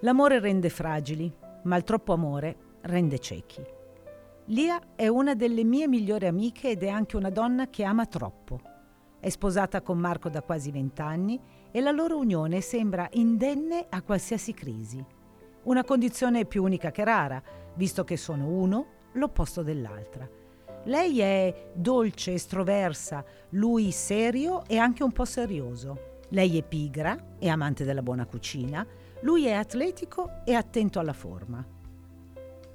L'amore rende fragili, ma il troppo amore rende ciechi. Lia è una delle mie migliori amiche ed è anche una donna che ama troppo. È sposata con Marco da quasi vent'anni e la loro unione sembra indenne a qualsiasi crisi. Una condizione più unica che rara, visto che sono uno l'opposto dell'altra. Lei è dolce, estroversa, lui serio e anche un po' serioso. Lei è pigra e amante della buona cucina, lui è atletico e attento alla forma.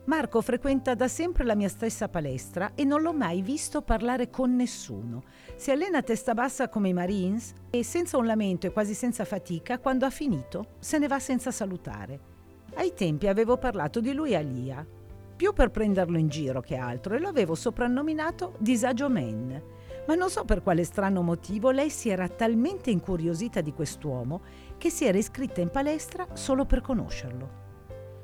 Marco frequenta da sempre la mia stessa palestra e non l'ho mai visto parlare con nessuno. Si allena a testa bassa come i Marines e senza un lamento e quasi senza fatica, quando ha finito, se ne va senza salutare. Ai tempi avevo parlato di lui a Lia, più per prenderlo in giro che altro, e lo avevo soprannominato Disagio Man. Ma non so per quale strano motivo lei si era talmente incuriosita di quest'uomo che si era iscritta in palestra solo per conoscerlo.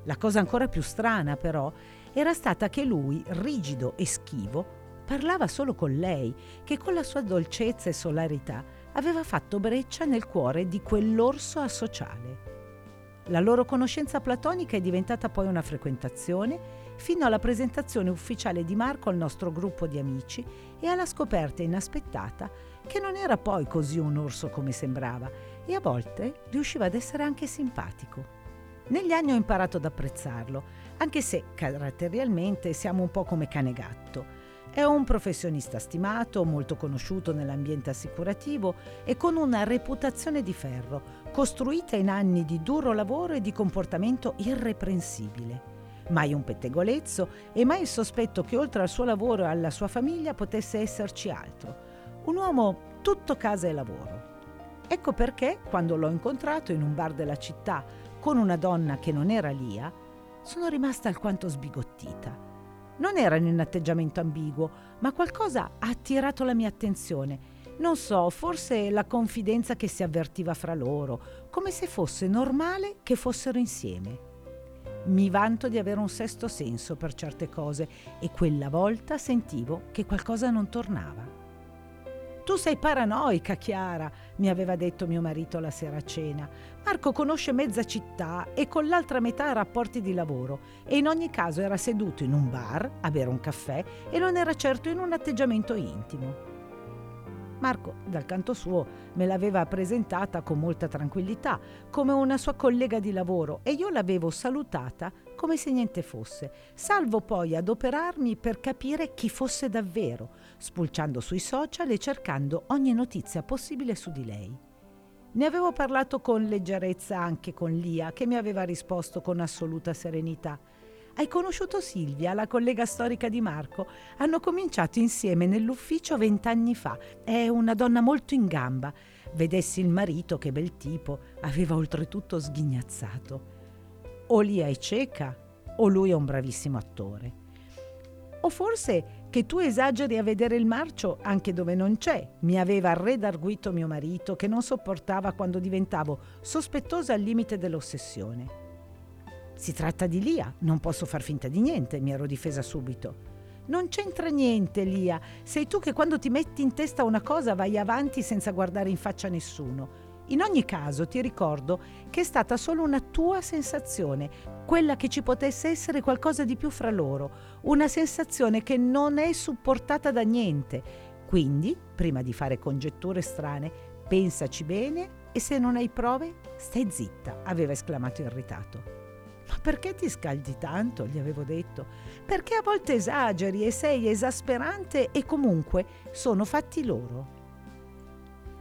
La cosa ancora più strana, però, era stata che lui, rigido e schivo, parlava solo con lei, che con la sua dolcezza e solarità aveva fatto breccia nel cuore di quell'orso asociale. La loro conoscenza platonica è diventata poi una frequentazione fino alla presentazione ufficiale di Marco al nostro gruppo di amici e alla scoperta inaspettata che non era poi così un orso come sembrava e a volte riusciva ad essere anche simpatico. Negli anni ho imparato ad apprezzarlo, anche se caratterialmente siamo un po' come cane gatto. È un professionista stimato, molto conosciuto nell'ambiente assicurativo e con una reputazione di ferro, costruita in anni di duro lavoro e di comportamento irreprensibile. Mai un pettegolezzo e mai il sospetto che oltre al suo lavoro e alla sua famiglia potesse esserci altro. Un uomo tutto casa e lavoro. Ecco perché, quando l'ho incontrato in un bar della città con una donna che non era Lia, sono rimasta alquanto sbigottita. Non era in un atteggiamento ambiguo, ma qualcosa ha attirato la mia attenzione. Non so, forse la confidenza che si avvertiva fra loro, come se fosse normale che fossero insieme. Mi vanto di avere un sesto senso per certe cose e quella volta sentivo che qualcosa non tornava. Tu sei paranoica, Chiara, mi aveva detto mio marito la sera a cena. Marco conosce mezza città e con l'altra metà rapporti di lavoro e in ogni caso era seduto in un bar a bere un caffè e non era certo in un atteggiamento intimo. Marco, dal canto suo, me l'aveva presentata con molta tranquillità, come una sua collega di lavoro, e io l'avevo salutata come se niente fosse, salvo poi adoperarmi per capire chi fosse davvero, spulciando sui social e cercando ogni notizia possibile su di lei. Ne avevo parlato con leggerezza anche con Lia, che mi aveva risposto con assoluta serenità. Hai conosciuto Silvia, la collega storica di Marco. Hanno cominciato insieme nell'ufficio vent'anni fa. È una donna molto in gamba. Vedessi il marito, che bel tipo, aveva oltretutto sghignazzato. O Lia è cieca, o lui è un bravissimo attore. O forse che tu esageri a vedere il marcio anche dove non c'è. Mi aveva redarguito mio marito che non sopportava quando diventavo sospettosa al limite dell'ossessione. Si tratta di Lia, non posso far finta di niente, mi ero difesa subito. Non c'entra niente, Lia. Sei tu che quando ti metti in testa una cosa vai avanti senza guardare in faccia nessuno. In ogni caso ti ricordo che è stata solo una tua sensazione, quella che ci potesse essere qualcosa di più fra loro, una sensazione che non è supportata da niente. Quindi, prima di fare congetture strane, pensaci bene e se non hai prove, stai zitta, aveva esclamato irritato. Ma perché ti scaldi tanto? gli avevo detto. Perché a volte esageri e sei esasperante e comunque sono fatti loro.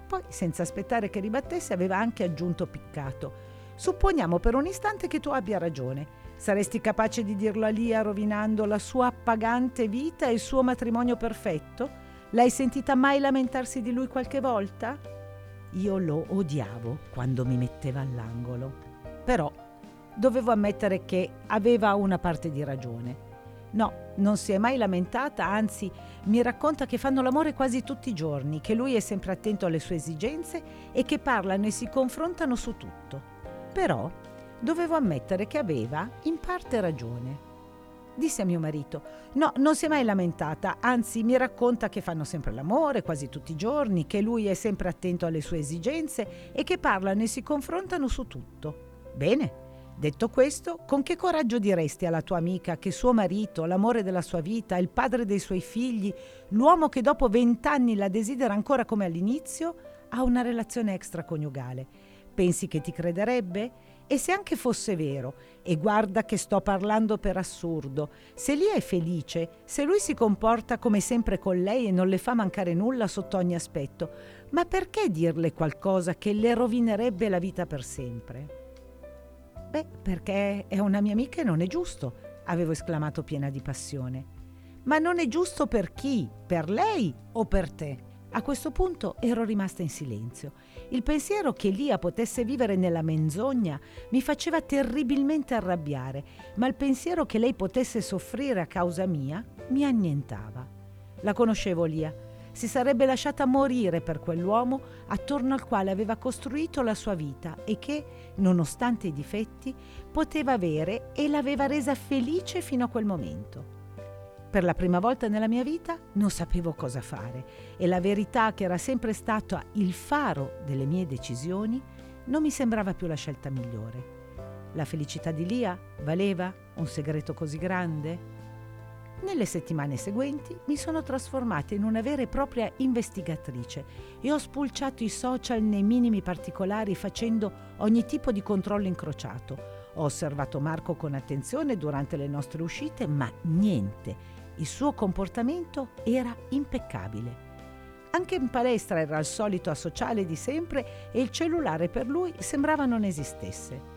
Poi, senza aspettare che ribattesse, aveva anche aggiunto piccato. Supponiamo per un istante che tu abbia ragione. Saresti capace di dirlo a Lia rovinando la sua appagante vita e il suo matrimonio perfetto? L'hai sentita mai lamentarsi di lui qualche volta? Io lo odiavo quando mi metteva all'angolo. Però dovevo ammettere che aveva una parte di ragione. No, non si è mai lamentata, anzi mi racconta che fanno l'amore quasi tutti i giorni, che lui è sempre attento alle sue esigenze e che parlano e si confrontano su tutto. Però dovevo ammettere che aveva in parte ragione. Disse a mio marito, no, non si è mai lamentata, anzi mi racconta che fanno sempre l'amore quasi tutti i giorni, che lui è sempre attento alle sue esigenze e che parlano e si confrontano su tutto. Bene, Detto questo, con che coraggio diresti alla tua amica che suo marito, l'amore della sua vita, il padre dei suoi figli, l'uomo che dopo vent'anni la desidera ancora come all'inizio, ha una relazione extraconiugale? Pensi che ti crederebbe? E se anche fosse vero, e guarda che sto parlando per assurdo, se Lia è felice, se lui si comporta come sempre con lei e non le fa mancare nulla sotto ogni aspetto, ma perché dirle qualcosa che le rovinerebbe la vita per sempre? Beh, perché è una mia amica e non è giusto, avevo esclamato piena di passione. Ma non è giusto per chi? Per lei o per te? A questo punto ero rimasta in silenzio. Il pensiero che Lia potesse vivere nella menzogna mi faceva terribilmente arrabbiare, ma il pensiero che lei potesse soffrire a causa mia mi annientava. La conoscevo Lia. Si sarebbe lasciata morire per quell'uomo attorno al quale aveva costruito la sua vita e che, nonostante i difetti, poteva avere e l'aveva resa felice fino a quel momento. Per la prima volta nella mia vita non sapevo cosa fare e la verità che era sempre stata il faro delle mie decisioni non mi sembrava più la scelta migliore. La felicità di Lia valeva un segreto così grande? Nelle settimane seguenti mi sono trasformata in una vera e propria investigatrice e ho spulciato i social nei minimi particolari facendo ogni tipo di controllo incrociato. Ho osservato Marco con attenzione durante le nostre uscite, ma niente il suo comportamento era impeccabile. Anche in palestra era il solito asociale di sempre e il cellulare per lui sembrava non esistesse.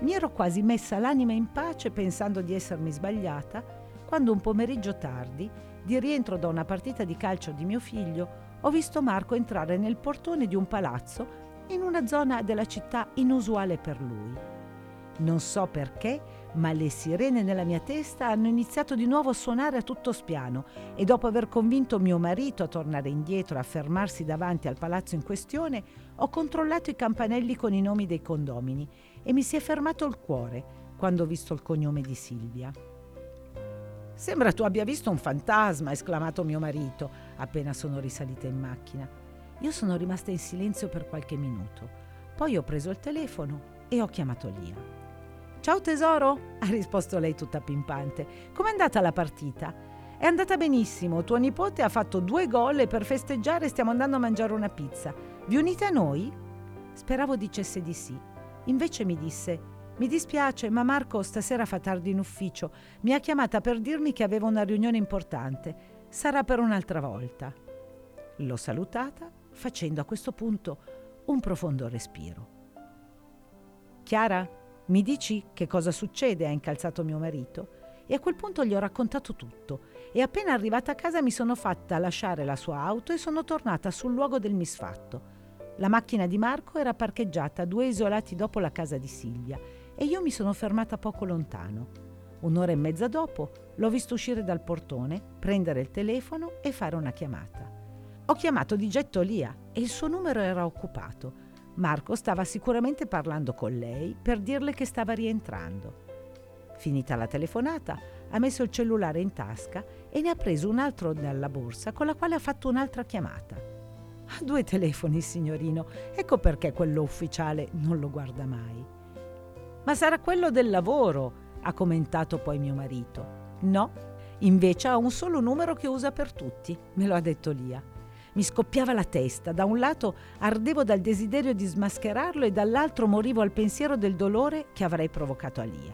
Mi ero quasi messa l'anima in pace pensando di essermi sbagliata quando un pomeriggio tardi, di rientro da una partita di calcio di mio figlio, ho visto Marco entrare nel portone di un palazzo in una zona della città inusuale per lui. Non so perché, ma le sirene nella mia testa hanno iniziato di nuovo a suonare a tutto spiano e dopo aver convinto mio marito a tornare indietro e a fermarsi davanti al palazzo in questione, ho controllato i campanelli con i nomi dei condomini e mi si è fermato il cuore quando ho visto il cognome di Silvia. Sembra tu abbia visto un fantasma, ha esclamato mio marito appena sono risalita in macchina. Io sono rimasta in silenzio per qualche minuto. Poi ho preso il telefono e ho chiamato Lia. Ciao tesoro, ha risposto lei tutta pimpante. Com'è andata la partita? È andata benissimo, tuo nipote ha fatto due gol e per festeggiare stiamo andando a mangiare una pizza. Vi unite a noi? Speravo dicesse di sì. Invece mi disse, mi dispiace, ma Marco stasera fa tardi in ufficio. Mi ha chiamata per dirmi che aveva una riunione importante. Sarà per un'altra volta. L'ho salutata facendo a questo punto un profondo respiro. Chiara? Mi dici che cosa succede? ha incalzato mio marito. E a quel punto gli ho raccontato tutto e appena arrivata a casa mi sono fatta lasciare la sua auto e sono tornata sul luogo del misfatto. La macchina di Marco era parcheggiata due isolati dopo la casa di Silvia e io mi sono fermata poco lontano. Un'ora e mezza dopo l'ho visto uscire dal portone, prendere il telefono e fare una chiamata. Ho chiamato di getto Lia e il suo numero era occupato. Marco stava sicuramente parlando con lei per dirle che stava rientrando. Finita la telefonata, ha messo il cellulare in tasca e ne ha preso un altro nella borsa con la quale ha fatto un'altra chiamata. Ha due telefoni, signorino, ecco perché quello ufficiale non lo guarda mai. Ma sarà quello del lavoro, ha commentato poi mio marito. No, invece ha un solo numero che usa per tutti, me lo ha detto Lia. Mi scoppiava la testa, da un lato ardevo dal desiderio di smascherarlo e dall'altro morivo al pensiero del dolore che avrei provocato a Lia.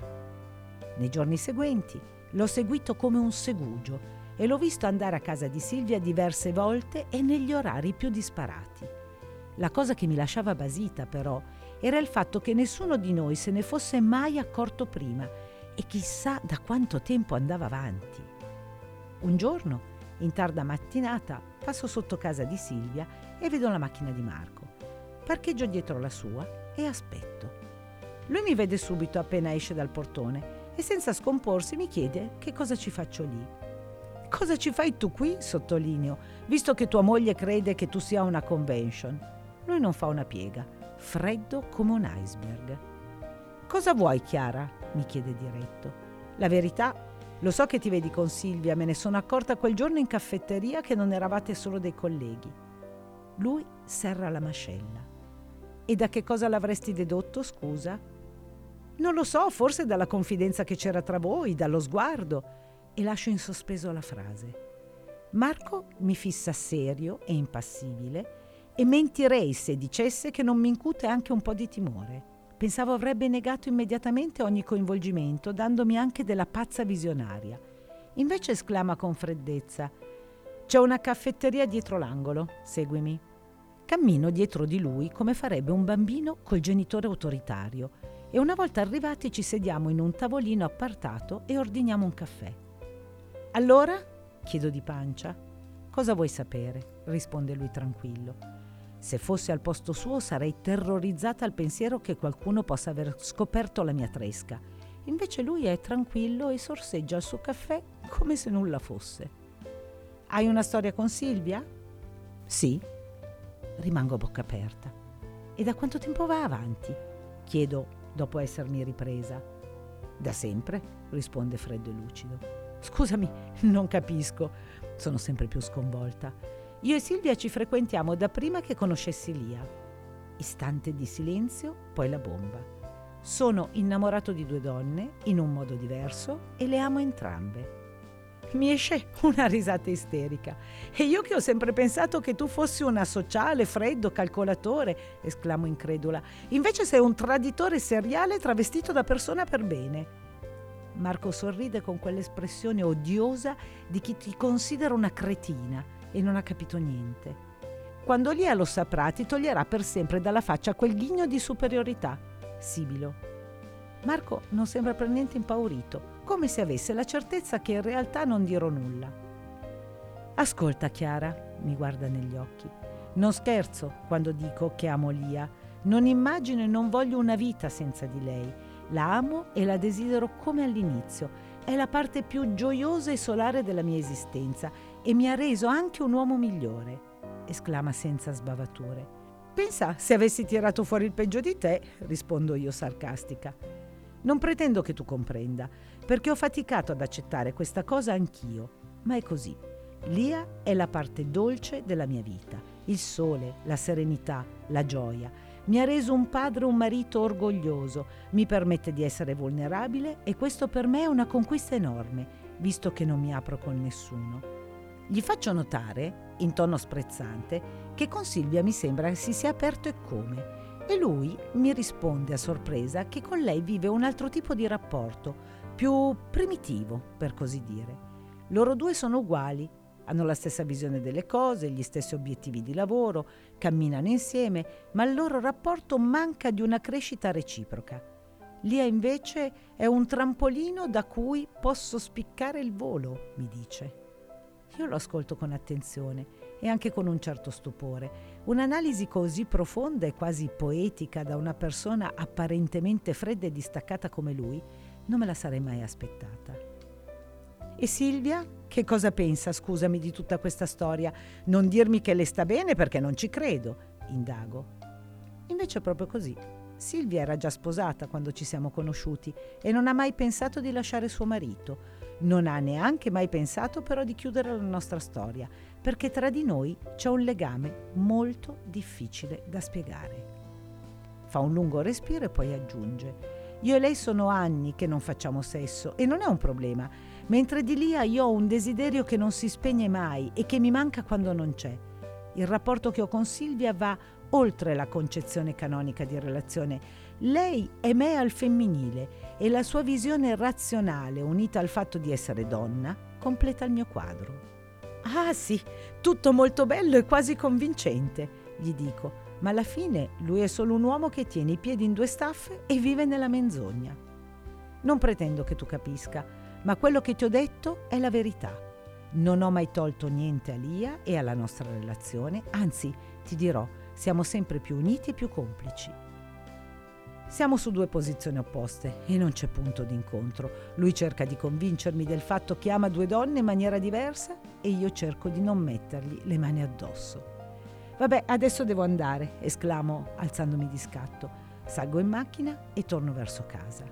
Nei giorni seguenti l'ho seguito come un segugio e l'ho visto andare a casa di Silvia diverse volte e negli orari più disparati. La cosa che mi lasciava basita, però, era il fatto che nessuno di noi se ne fosse mai accorto prima e chissà da quanto tempo andava avanti. Un giorno, in tarda mattinata, passo sotto casa di Silvia e vedo la macchina di Marco. Parcheggio dietro la sua e aspetto. Lui mi vede subito appena esce dal portone e senza scomporsi mi chiede che cosa ci faccio lì. Cosa ci fai tu qui? sottolineo, visto che tua moglie crede che tu sia una convention. Lui non fa una piega, freddo come un iceberg. Cosa vuoi, Chiara? mi chiede diretto. La verità lo so che ti vedi con Silvia, me ne sono accorta quel giorno in caffetteria che non eravate solo dei colleghi. Lui serra la mascella. E da che cosa l'avresti dedotto, scusa? Non lo so, forse dalla confidenza che c'era tra voi, dallo sguardo. E lascio in sospeso la frase. Marco mi fissa serio e impassibile e mentirei se dicesse che non mi incute anche un po' di timore. Pensavo avrebbe negato immediatamente ogni coinvolgimento, dandomi anche della pazza visionaria. Invece esclama con freddezza: C'è una caffetteria dietro l'angolo, seguimi. Cammino dietro di lui come farebbe un bambino col genitore autoritario e una volta arrivati ci sediamo in un tavolino appartato e ordiniamo un caffè. Allora? chiedo di pancia. Cosa vuoi sapere? risponde lui tranquillo. Se fossi al posto suo sarei terrorizzata al pensiero che qualcuno possa aver scoperto la mia tresca. Invece lui è tranquillo e sorseggia il suo caffè come se nulla fosse. Hai una storia con Silvia? Sì. Rimango a bocca aperta. E da quanto tempo va avanti? Chiedo dopo essermi ripresa. Da sempre, risponde freddo e lucido. Scusami, non capisco. Sono sempre più sconvolta. Io e Silvia ci frequentiamo da prima che conoscessi Lia. Istante di silenzio, poi la bomba. Sono innamorato di due donne, in un modo diverso, e le amo entrambe. Mi esce una risata isterica. E io che ho sempre pensato che tu fossi una sociale, freddo, calcolatore, esclamo incredula. Invece sei un traditore seriale travestito da persona per bene. Marco sorride con quell'espressione odiosa di chi ti considera una cretina e non ha capito niente. Quando Lia lo saprà, ti toglierà per sempre dalla faccia quel ghigno di superiorità. Sibilo. Marco non sembra per niente impaurito, come se avesse la certezza che in realtà non dirò nulla. Ascolta Chiara, mi guarda negli occhi. Non scherzo quando dico che amo Lia. Non immagino e non voglio una vita senza di lei. La amo e la desidero come all'inizio. È la parte più gioiosa e solare della mia esistenza e mi ha reso anche un uomo migliore, esclama senza sbavature. Pensa se avessi tirato fuori il peggio di te, rispondo io sarcastica. Non pretendo che tu comprenda, perché ho faticato ad accettare questa cosa anch'io, ma è così. Lia è la parte dolce della mia vita, il sole, la serenità, la gioia. Mi ha reso un padre e un marito orgoglioso, mi permette di essere vulnerabile e questo per me è una conquista enorme, visto che non mi apro con nessuno. Gli faccio notare, in tono sprezzante, che con Silvia mi sembra si sia aperto e come e lui mi risponde a sorpresa che con lei vive un altro tipo di rapporto, più primitivo, per così dire. Loro due sono uguali, hanno la stessa visione delle cose, gli stessi obiettivi di lavoro, camminano insieme, ma il loro rapporto manca di una crescita reciproca. Lia invece è un trampolino da cui posso spiccare il volo, mi dice. Io lo ascolto con attenzione e anche con un certo stupore. Un'analisi così profonda e quasi poetica da una persona apparentemente fredda e distaccata come lui non me la sarei mai aspettata. E Silvia? Che cosa pensa, scusami, di tutta questa storia? Non dirmi che le sta bene perché non ci credo, indago. Invece è proprio così. Silvia era già sposata quando ci siamo conosciuti e non ha mai pensato di lasciare suo marito. Non ha neanche mai pensato però di chiudere la nostra storia, perché tra di noi c'è un legame molto difficile da spiegare. Fa un lungo respiro e poi aggiunge, io e lei sono anni che non facciamo sesso e non è un problema, mentre di Lia io ho un desiderio che non si spegne mai e che mi manca quando non c'è. Il rapporto che ho con Silvia va oltre la concezione canonica di relazione. Lei è me al femminile e la sua visione razionale, unita al fatto di essere donna, completa il mio quadro. Ah sì, tutto molto bello e quasi convincente, gli dico, ma alla fine lui è solo un uomo che tiene i piedi in due staffe e vive nella menzogna. Non pretendo che tu capisca, ma quello che ti ho detto è la verità. Non ho mai tolto niente a Lia e alla nostra relazione, anzi ti dirò, siamo sempre più uniti e più complici. Siamo su due posizioni opposte e non c'è punto d'incontro. Lui cerca di convincermi del fatto che ama due donne in maniera diversa e io cerco di non mettergli le mani addosso. Vabbè, adesso devo andare, esclamo alzandomi di scatto. Salgo in macchina e torno verso casa.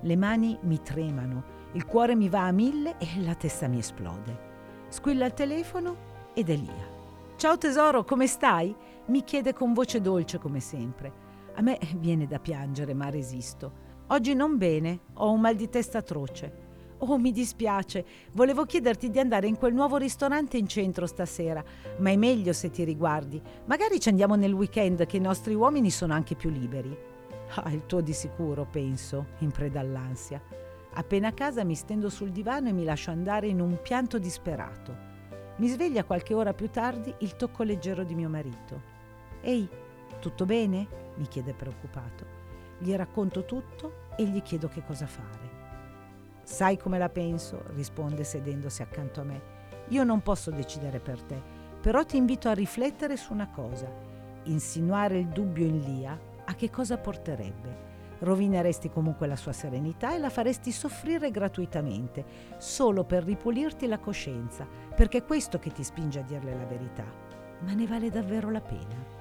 Le mani mi tremano, il cuore mi va a mille e la testa mi esplode. Squilla il telefono ed è Lia. Ciao tesoro, come stai? Mi chiede con voce dolce come sempre. A me viene da piangere, ma resisto. Oggi non bene, ho un mal di testa atroce. Oh, mi dispiace, volevo chiederti di andare in quel nuovo ristorante in centro stasera, ma è meglio se ti riguardi. Magari ci andiamo nel weekend che i nostri uomini sono anche più liberi. Ah, il tuo di sicuro, penso, in preda all'ansia. Appena a casa mi stendo sul divano e mi lascio andare in un pianto disperato. Mi sveglia qualche ora più tardi il tocco leggero di mio marito. Ehi, tutto bene? mi chiede preoccupato. Gli racconto tutto e gli chiedo che cosa fare. Sai come la penso, risponde sedendosi accanto a me. Io non posso decidere per te, però ti invito a riflettere su una cosa. Insinuare il dubbio in Lia a che cosa porterebbe? Rovineresti comunque la sua serenità e la faresti soffrire gratuitamente, solo per ripulirti la coscienza, perché è questo che ti spinge a dirle la verità. Ma ne vale davvero la pena?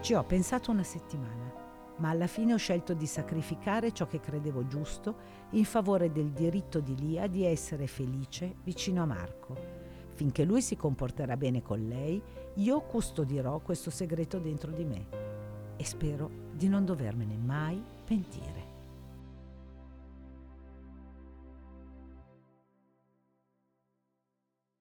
Ci ho pensato una settimana, ma alla fine ho scelto di sacrificare ciò che credevo giusto in favore del diritto di Lia di essere felice vicino a Marco. Finché lui si comporterà bene con lei, io custodirò questo segreto dentro di me e spero di non dovermene mai pentire.